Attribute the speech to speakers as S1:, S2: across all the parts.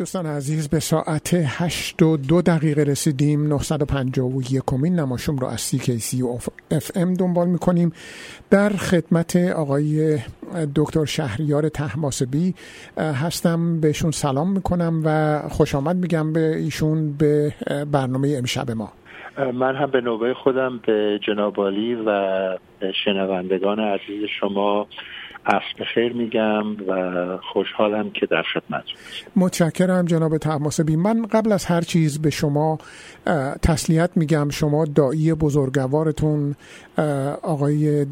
S1: دوستان عزیز به ساعت 8 و دو دقیقه رسیدیم. 951 کمین نماشوم رو از سی و اف ام دنبال می‌کنیم. در خدمت آقای دکتر شهریار تحماسبی هستم. بهشون سلام می‌کنم و خوش آمد میگم به ایشون به برنامه امشب ما.
S2: من هم به نوبه خودم به جنابالی و شنوندگان عزیز شما عصر خیر میگم و خوشحالم که در خدمت
S1: متشکرم جناب تحماسبی من قبل از هر چیز به شما تسلیت میگم. شما دایی بزرگوارتون آقای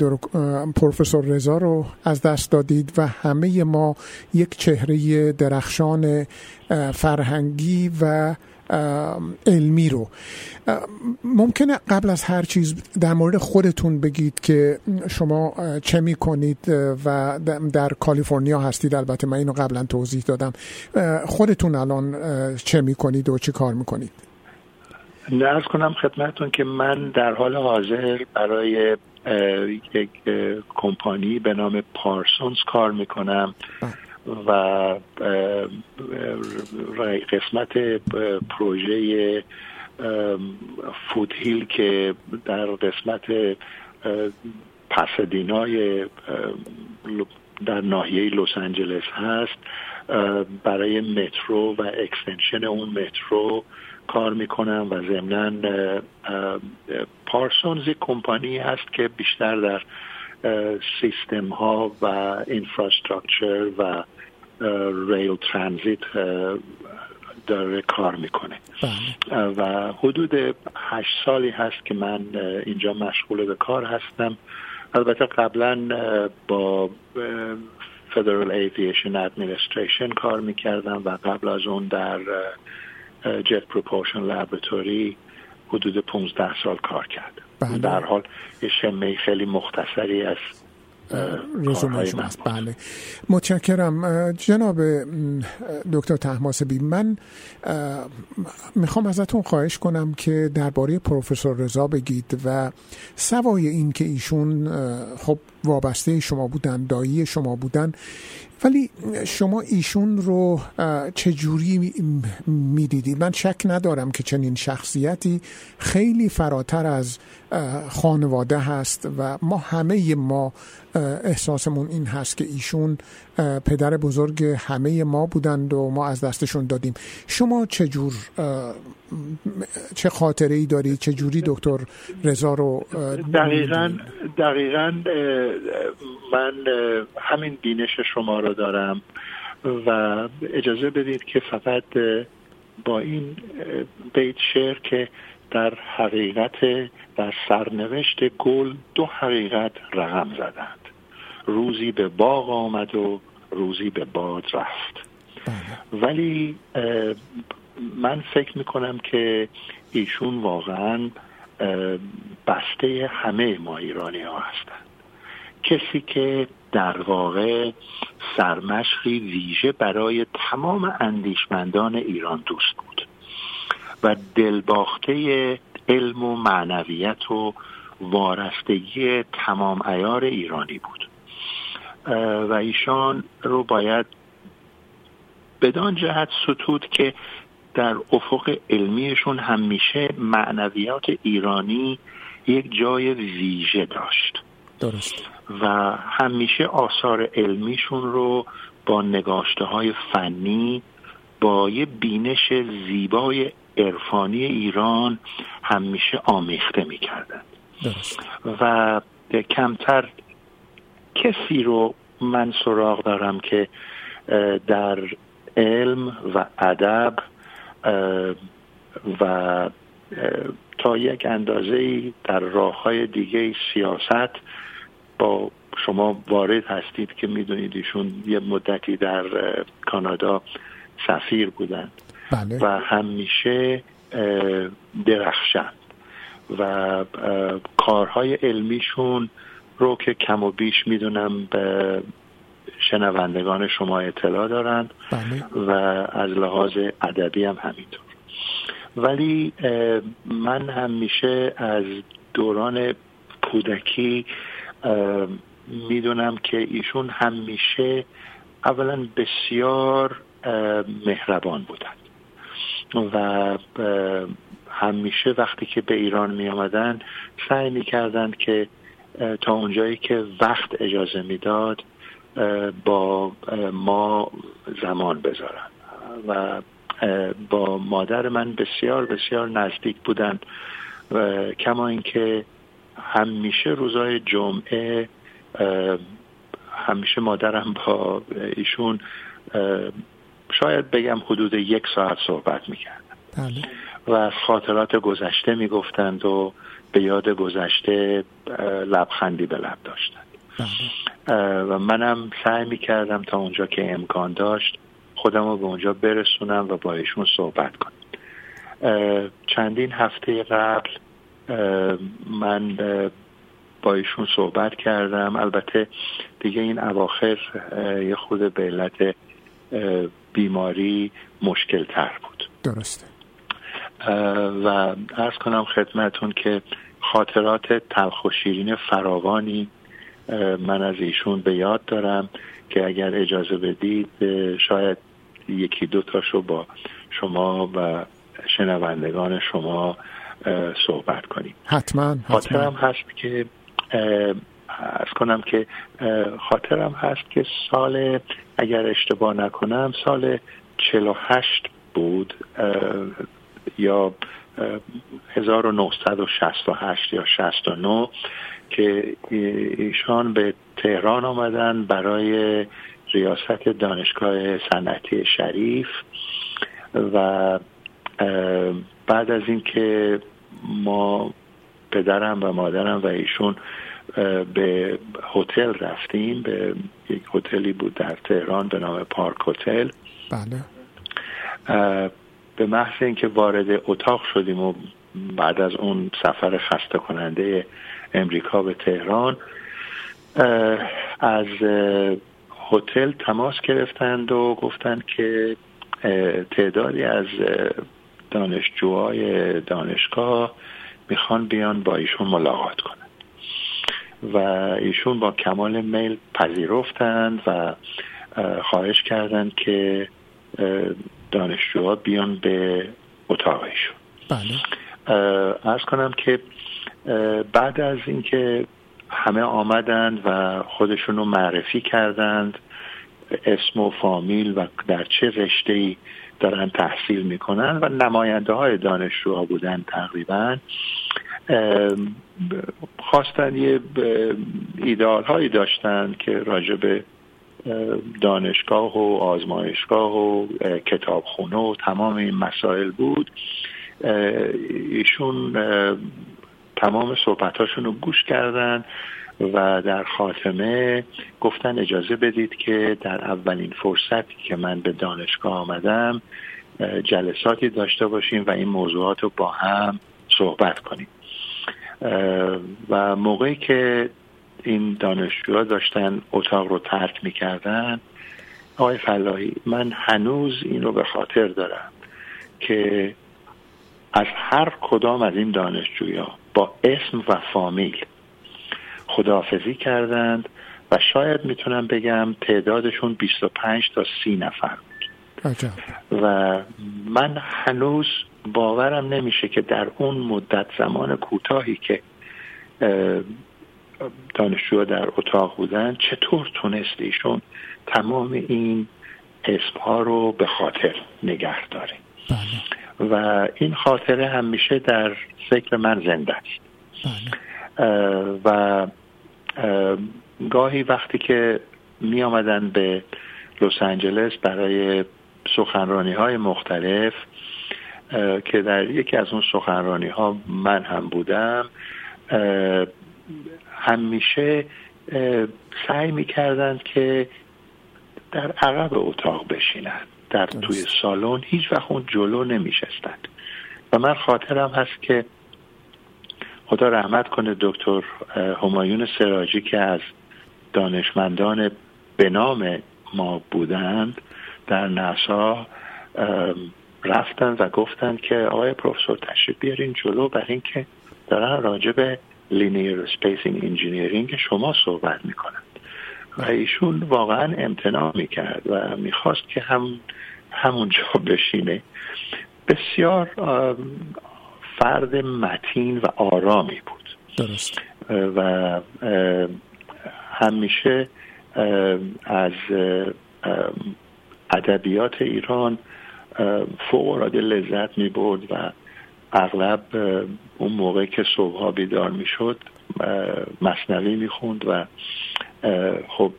S1: پروفسور رضا رو از دست دادید و همه ما یک چهره درخشان فرهنگی و علمی رو. ممکنه قبل از هر چیز در مورد خودتون بگید که شما چه می کنید و در کالیفرنیا هستید. البته من اینو قبلا توضیح دادم. خودتون الان چه می کنید و چه کار می کنید
S2: نرز کنم خدمتون که من در حال حاضر برای یک کمپانی به نام پارسونز کار می‌کنم. بله. و قسمت پروژه Foothill که در قسمت پاسادینای در ناحیه لس آنجلس هست برای مترو و extension اون مترو کار می‌کنم و ضمنا پارسونز کمپانی هست که بیشتر در سیستم ها و infrastructure و ریل ترانزیت داره کار می‌کنه بله. و حدود هشت سالی هست که من اینجا مشغول به کار هستم البته قبلا با Federal Aviation Administration کار می‌کردم و قبل از اون در Jet Propulsion Laboratory حدود 15 سال کار کردم بله. در حال یه شمه خیلی مختصری از
S1: رزومه شماست بله. متشکرم. جناب دکتر تحماسبی من می‌خوام ازتون خواهش کنم که درباره پروفسور رضا بگید و سوای این که ایشون خب وابسته شما بودن دایی شما بودن ولی شما ایشون رو چجوری می‌دیدید من شک ندارم که چنین شخصیتی خیلی فراتر از خانواده هست و ما همه ما احساسمون این هست که ایشون پدر بزرگ همه ما بودند و ما از دستشون دادیم. شما چجور چه خاطره ای دارید چه جوری دکتر رضا رو
S2: دقیقا دقیقا من همین بینش شما رو دارم و اجازه بدید که فقط با این بیت شعر که در حقیقت در سرنوشت گل دو حقیقت رقم زدند. روزی به باغ آمد و روزی به باد رفت. بله. ولی من فکر می‌کنم که ایشون واقعا بسته همه ما ایرانی ها هستند کسی که در واقع سرمشقی ویژه برای تمام اندیشمندان ایران دوست بود و دلباخته علم و معنویت و وارستگی تمام ایار ایرانی بود. و ایشان رو باید بدان جهت ستود که در افق علمیشون همیشه معنویات ایرانی یک جای ویژه داشت.
S1: درست.
S2: و همیشه آثار علمیشون رو با نگاشته های فنی با یه بینش زیبای عرفانی ایران همیشه آمیخته می‌کردن. و کمتر کسی رو من سراغ دارم که در علم و ادب و تا یک اندازه در راه های دیگه سیاست با شما وارد هستید که می‌دونید ایشون یه مدتی در کانادا سفیر بودند بله. و همیشه درخشند و کارهای علمیشون رو که کم و بیش می‌دونم به شنوندگان شما اطلاع دارند بله. و از لحاظ ادبی هم همینطور ولی من همیشه از دوران کودکی می‌دونم که ایشون همیشه اولا بسیار مهربان بودند و همیشه وقتی که به ایران می آمدن سعی می کردند که تا اونجایی که وقت اجازه می‌داد با ما زمان بذارن و با مادر من بسیار بسیار نزدیک بودن و کما اینکه همیشه روزای جمعه همیشه مادرم با ایشون شاید بگم حدود یک ساعت صحبت می‌کردن بله. و از خاطرات گذشته می‌گفتند و به یاد گذشته لبخندی به لب داشتند. و منم سعی می‌کردم تا اونجا که امکان داشت خودم رو به اونجا برسونم و با ایشون صحبت کنم. چندین هفته قبل من با ایشون صحبت کردم. البته دیگه این اواخر یه خود به علت بیماری مشکل تر بود.
S1: درسته.
S2: و ارز کنم خدمتون که خاطرات تلخ و شیرین فراوانی من از ایشون به یاد دارم که اگر اجازه بدید شاید یکی دو تاشو با شما و شنوندگان شما صحبت کنیم.
S1: حتما
S2: خاطرم هست که از کنم که خاطرم هست که سال اگر اشتباه نکنم سال 48 بود یا 1968 یا 69 که ایشان به تهران آمدن برای ریاست دانشگاه صنعتی شریف و بعد از اینکه ما پدرم و مادرم و ایشون به هتل رفتیم به یک هتلی بود در تهران به نام پارک هتل.
S1: بله.
S2: به محض اینکه وارد اتاق شدیم و بعد از اون سفر خسته کننده امریکا به تهران از هتل تماس گرفتند و گفتند که تعدادی از دانشجوهای دانشگاه می‌خوان بیان با ایشون ملاقات کنند. و ایشون با کمال میل پذیرفتند و خواهش کردند که دانشجوها بیان به اتاق ایشون
S1: بله.
S2: ارز کنم که بعد از اینکه همه آمدند و خودشون رو معرفی کردند اسم و فامیل و در چه رشته ای دارن تحصیل می‌کنن و نماینده های دانشجوها بودن تقریبا خواستن یه ایدال هایی داشتن که راجع به دانشگاه و آزمایشگاه و کتابخونه و تمام این مسائل بود. ایشون تمام صحبتاشون رو گوش کردن و در خاتمه گفتن اجازه بدید که در اولین فرصتی که من به دانشگاه آمدم جلساتی داشته باشیم و این موضوعات رو با هم صحبت کنیم. و موقعی که این دانشجوها داشتن اتاق رو ترک می‌کردن. آقای فلاحی من هنوز این رو به خاطر دارم که از هر کدام از این دانشجویا با اسم و فامیل خداحافظی کردند و شاید می‌تونم بگم تعدادشون 25 تا 30 نفر بود. و من هنوز باورم نمیشه که در اون مدت زمان کوتاهی که دانشجوها در اتاق بودن چطور تونست ایشون تمام این اسم ها رو به خاطر نگه داره
S1: بله.
S2: و این خاطره همیشه در فکر من زنده است بله. و گاهی وقتی که می آمدن به لس آنجلس برای سخنرانی های مختلف که در یکی از اون سخنرانی ها من هم بودم همیشه سعی می کردند که در عقب اتاق بشینند در توی سالن هیچ وقت اون جلو نمی شستند و من خاطرم هست که خدا رحمت کنه دکتر همایون سراجی که از دانشمندان به نام ما بودند در نسا رفتن و گفتند که آقای پروفسور تشریف بیارین جلو برای اینکه دارن راجع به linear spacing engineering شما صحبت می‌کنند. و ایشون واقعا امتناع می‌کرد و می‌خواست که هم همونجا بشینه. بسیار فرد متین و آرامی بود.
S1: درست.
S2: و همیشه از ادبیات ایران فوق العاده لذت می برد و اغلب اون موقع که صبحها بیدار می شد مصنوی می خوند و خب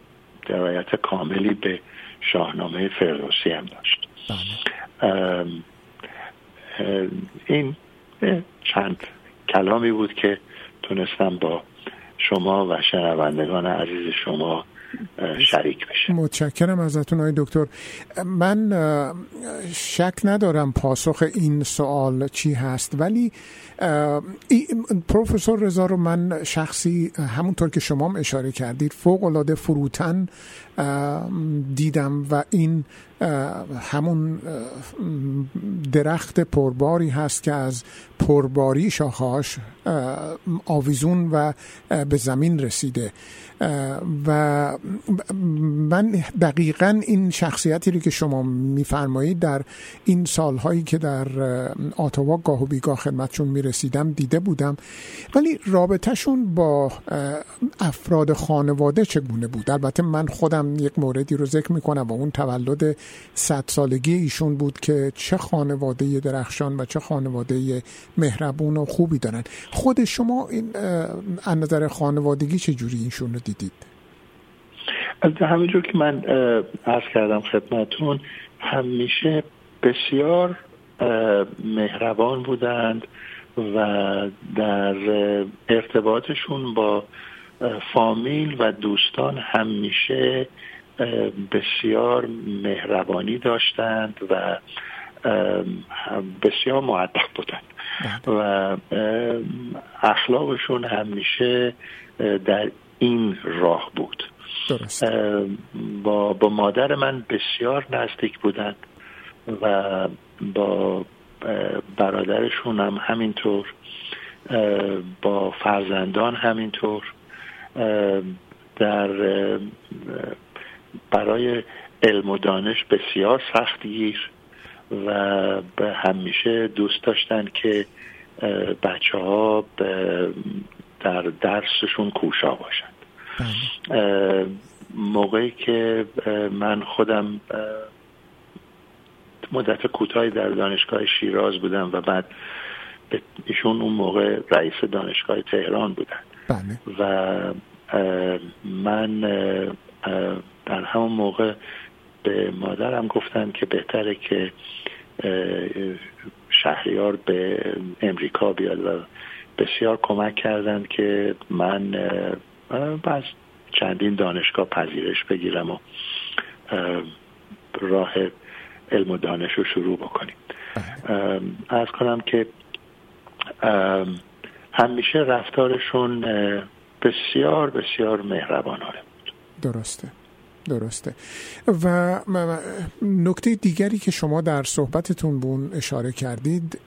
S2: درایت کاملی به شاهنامه فردوسی هم داشت بله. این چند کلامی بود که تونستم با شما و شنوندگان عزیز شما شریک بشه.
S1: متشکرم ازتون های دکتر. من شک ندارم پاسخ این سوال چی هست ولی پروفسور رضا رو من شخصی همونطور که شما هم اشاره کردید فوق العاده فروتن دیدم و این همون درخت پرباری هست که از پرباری شاخهاش آویزون و به زمین رسیده. و من دقیقا این شخصیتی رو که شما میفرمایید در این سالهایی که در آتاوا گاه و بیگاه خدمتشون می‌رسیدم دیده بودم. ولی رابطهشون با افراد خانواده چگونه بود؟ البته من خودم یک موردی رو ذکر می‌کنم و اون تولد صد سالگی ایشون بود که چه خانواده درخشان و چه خانواده مهربون و خوبی دارن. خود شما این از نظر خانوادگی چجوری ایشون رو دیدید؟
S2: همینجور که من عرض کردم خدمتون همیشه بسیار مهربان بودند و در ارتباطشون با فامیل و دوستان همیشه بسیار مهربانی داشتند و بسیار معدب بودند بله. و اخلاقشون همیشه در این راه بود درست. با, با مادر من بسیار نزدیک بودند و با برادرشون هم همینطور با فرزندان همینطور در برای علم و دانش بسیار سختگیر و به همیشه دوست داشتن که بچه ها در درسشون کوشا باشند بله. موقعی که من خودم مدت کوتاهی در دانشگاه شیراز بودم و بعد ایشون اون موقع رئیس دانشگاه تهران بودن
S1: بله.
S2: و من در همون موقع به مادرم گفتن که بهتره که شهریار به امریکا بیاد و بسیار کمک کردند که من بعد چندین دانشگاه پذیرش بگیرم و راه علم و دانش رو شروع بکنیم. از کنم که همیشه رفتارشون بسیار بسیار مهربانانه بود.
S1: درسته. درسته. و نکته دیگری که شما در صحبتتون بون اشاره کردید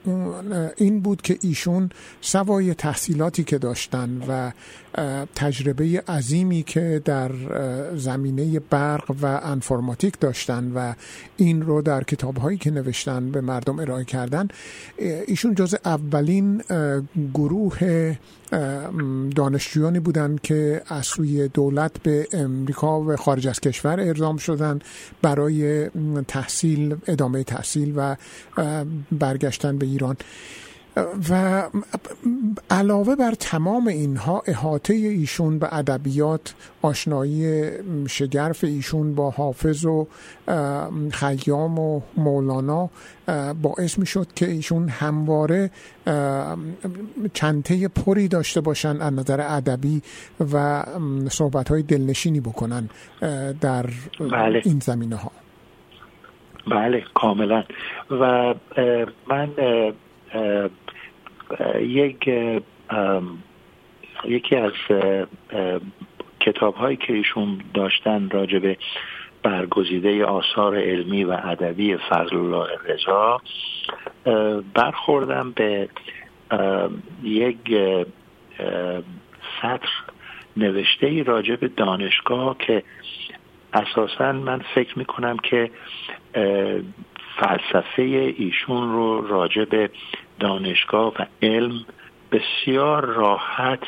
S1: این بود که ایشون سوای تحصیلاتی که داشتن و تجربه عظیمی که در زمینه برق و انفرماتیک داشتن و این رو در کتابهایی که نوشتن به مردم ارائه کردن ایشون جز اولین گروه دانشجویانی بودند که از سوی دولت به امریکا و خارج از کشور ارزام شدن برای تحصیل ادامه تحصیل و برگشتن به ایران. و علاوه بر تمام اینها احاطه ایشون به ادبیات آشنایی شگرف ایشون با حافظ و خیام و مولانا باعث می شد که ایشون همواره چنته پری داشته باشن از نظر ادبی و صحبت های دلنشینی بکنن در بله. این زمینه ها
S2: بله کاملا و من یک یکی از کتاب هایی که ایشون داشتن راجب برگزیده آثار علمی و ادبی فضل الله رضا برخوردم به یک سطر نوشته ای راجع به دانشگاه که اساسا من فکر می کنم که فلسفه ایشون رو راجع به دانشگاه و علم بسیار راحت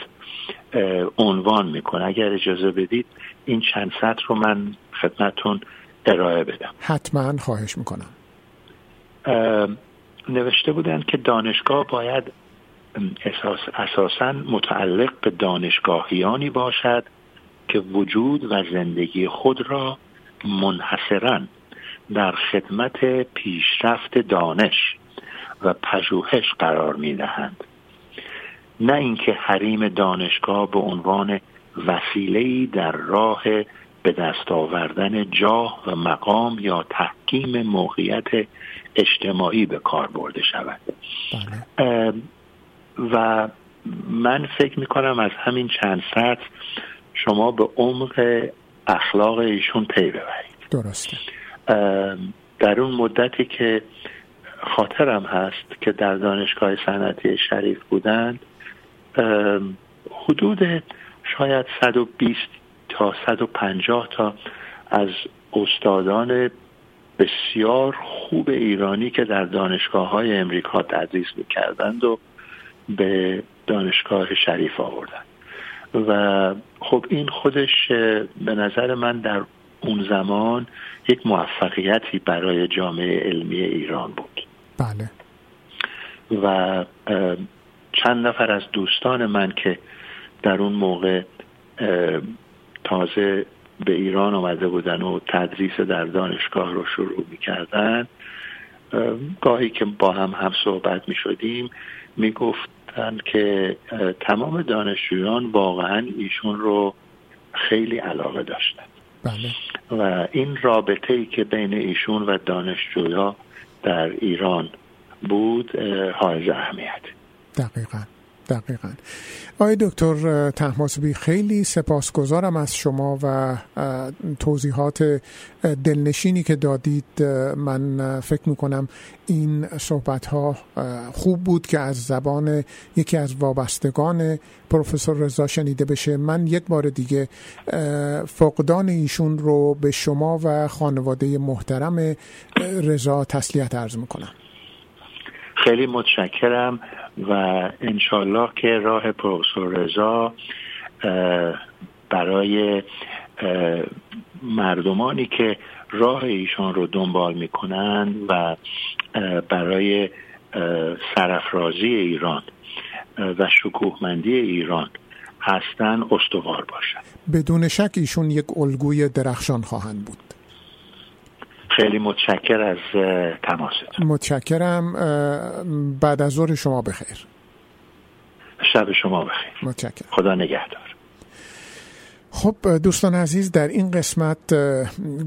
S2: عنوان می‌کنه. اگر اجازه بدید این چند سطر رو من خدمتون ارائه بدم.
S1: حتما خواهش می‌کنم.
S2: نوشته بودن که دانشگاه باید اساس اساسا متعلق به دانشگاهیانی باشد که وجود و زندگی خود را منحصرا در خدمت پیشرفت دانش و پژوهش قرار می دهند نه اینکه حریم دانشگاه به عنوان وسیله‌ای در راه به دست آوردن جاه و مقام یا تحکیم موقعیت اجتماعی به کار برده شود. بله. و من فکر می کنم از همین چند سطح شما به عمق اخلاق ایشون پی ببرید.
S1: درسته.
S2: در اون مدتی که خاطرم هست که در دانشگاه صنعتی شریف بودند حدود شاید 120 تا 150 تا از استادان بسیار خوب ایرانی که در دانشگاه های امریکا تدریس می‌کردند و به دانشگاه شریف آوردند. و خب این خودش به نظر من در اون زمان یک موفقیتی برای جامعه علمی ایران بود.
S1: بله
S2: و چند نفر از دوستان من که در اون موقع تازه به ایران آمده بودن و تدریس در دانشگاه رو شروع می‌کردن گاهی که با هم هم صحبت می شدیم می گفتن که تمام دانشجویان واقعا ایشون رو خیلی علاقه داشتن
S1: بله.
S2: و این رابطه ای که بین ایشون و دانشجویا در ایران بود حائز اهمیت
S1: دقیقا. دقیقا. آقای دکتر تحماسبی خیلی سپاسگزارم از شما و توضیحات دلنشینی که دادید. من فکر می‌کنم این صحبت ها خوب بود که از زبان یکی از وابستگان پروفسور رضا شنیده بشه. من یک بار دیگه فقدان ایشون رو به شما و خانواده محترم رضا تسلیت عرض می‌کنم.
S2: خیلی متشکرم. و انشالله که راه پروفسور رضا برای مردمانی که راه ایشان رو دنبال می‌کنند و برای سرفرازی ایران و شکوهمندی ایران هستن استوار باشد
S1: بدون شک ایشون یک الگوی درخشان خواهند بود.
S2: خیلی متشکر از تماست
S1: متشکرم. بعد از ظهر شما بخیر.
S2: شب شما بخیر.
S1: متشکرم.
S2: خدا نگهدار.
S1: خب دوستان عزیز در این قسمت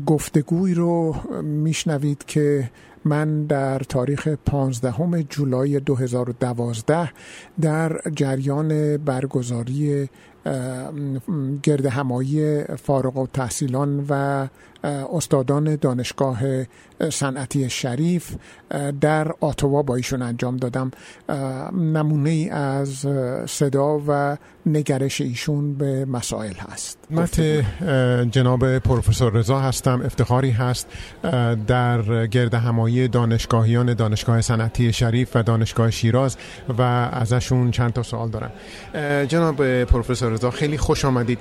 S1: گفتگوی رو میشنوید که من در تاریخ 15 جولای 2012 در جریان برگزاری گرد همایی فارغ و تحصیلان و استادان دانشگاه صنعتی شریف در آتوا با ایشون انجام دادم. نمونه ای از صدا و نگرش ایشون به مسائل هست. مت جناب پروفسور رضا هستم افتخاری هست. در گرد همایی دانشگاهیان دانشگاه صنعتی شریف و دانشگاه شیراز و ازشون چند تا سوال دارم. جناب پروفسور رضا خیلی خوش آمدید.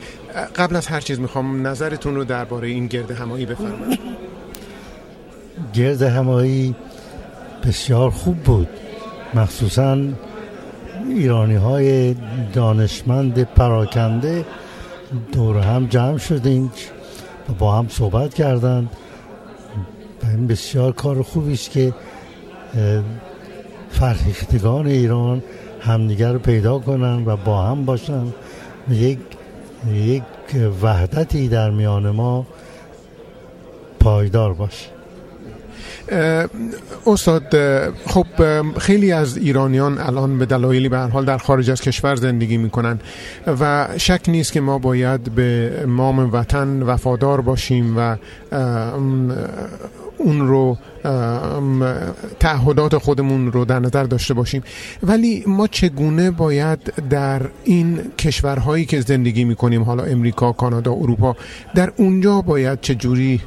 S1: قبل از هر چیز می‌خوام نظرتون رو درباره این گرد همایی بفرمایید.
S3: گرد همایی بسیار خوب بود. مخصوصا ایرانی های دانشمند پراکنده دور هم جمع شدیم و با هم صحبت کردند. و این بسیار کار خوبی است که فرهیختگان ایران همدیگر رو پیدا کنن و با هم باشن یک یک وحدتی در میان ما پایدار باشه
S1: استاد خب خیلی از ایرانیان الان به دلایلی به هر حال در خارج از کشور زندگی می‌کنن و شک نیست که ما باید به مام وطن وفادار باشیم و
S4: اون رو تعهدات خودمون رو در نظر داشته باشیم. ولی ما چگونه باید در این کشورهایی که زندگی می‌کنیم حالا امریکا کانادا اروپا در اونجا باید چه جوری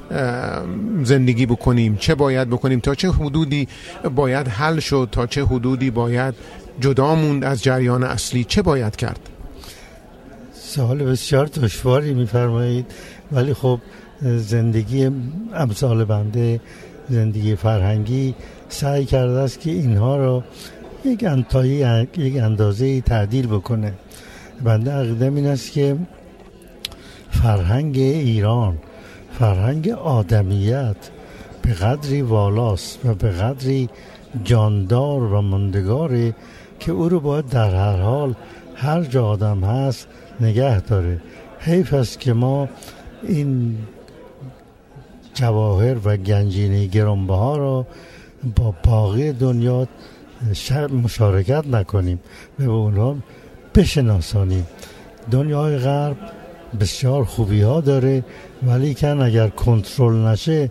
S4: زندگی بکنیم؟ چه باید بکنیم؟ تا چه حدودی باید حل شد؟ تا چه حدودی باید جدا موند از جریان اصلی چه باید کرد؟
S3: سوال بسیار دشواری میفرمایید. ولی خب زندگی امثال بنده زندگی فرهنگی سعی کرده است که اینها رو یک انتایی یک اندازه تعدیل بکنه. بنده عقیدم این است که فرهنگ ایران فرهنگ آدمیت به قدری والاست و به قدری جاندار و مندگاره که او رو باید در هر حال هر جا آدم هست نگه داره. حیف است که ما این جواهر و گنجینه گرانبها را با باقی دنیا مشارکت نکنیم و به اونها بشناسانیم. دنیای غرب بسیار خوبی ها داره ولی کن اگر کنترل نشه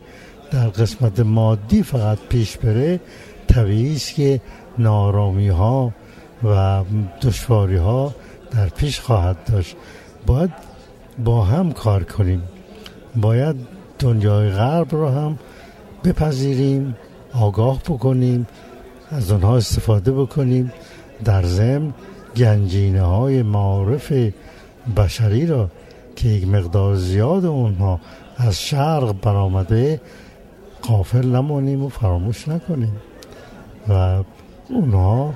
S3: در قسمت مادی فقط پیش بره طبیعی است که نارامی ها و دشواری ها در پیش خواهد داشت. باید با هم کار کنیم. باید دنیای غرب رو هم بپذیریم آگاه بکنیم از آنها استفاده بکنیم. در ضمن گنجینه های معارف بشری را که یک مقدار زیاد اونها از شرق برآمده قافل نمانیم و فراموش نکنیم. و اونها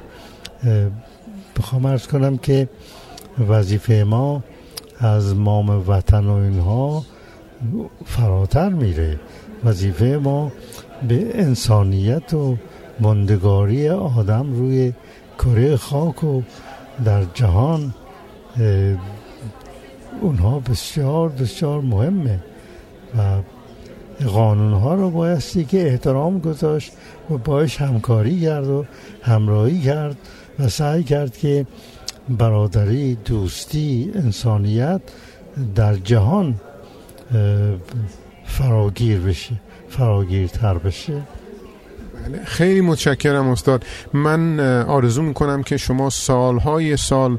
S3: بخوام ارز کنم که وظیفه ما از مام وطن و اینها فراتر میره. وظیفه ما به انسانیت و مندگاری آدم روی کره خاک و در جهان اونها بسیار بسیار مهمه و قانون ها رو بایستی که احترام گذاشت و باش همکاری کرد و همراهی کرد و سعی کرد که برادری دوستی انسانیت در جهان فراگیر بشه فراگیرتر بشه
S4: بله خیلی متشکرم استاد. من آرزو می‌کنم که شما سالهای سال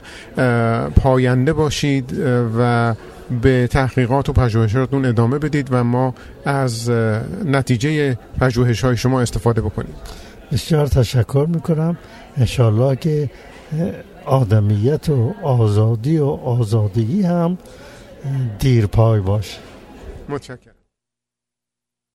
S4: پاینده باشید و به تحقیقات و پژوهشاتون ادامه بدید و ما از نتیجه پژوهش های شما استفاده بکنیم.
S3: بسیار تشکر می‌کنم. انشالله که آدمیت و آزادی و آزادگی هم دیر پای باشه.
S4: متشکرم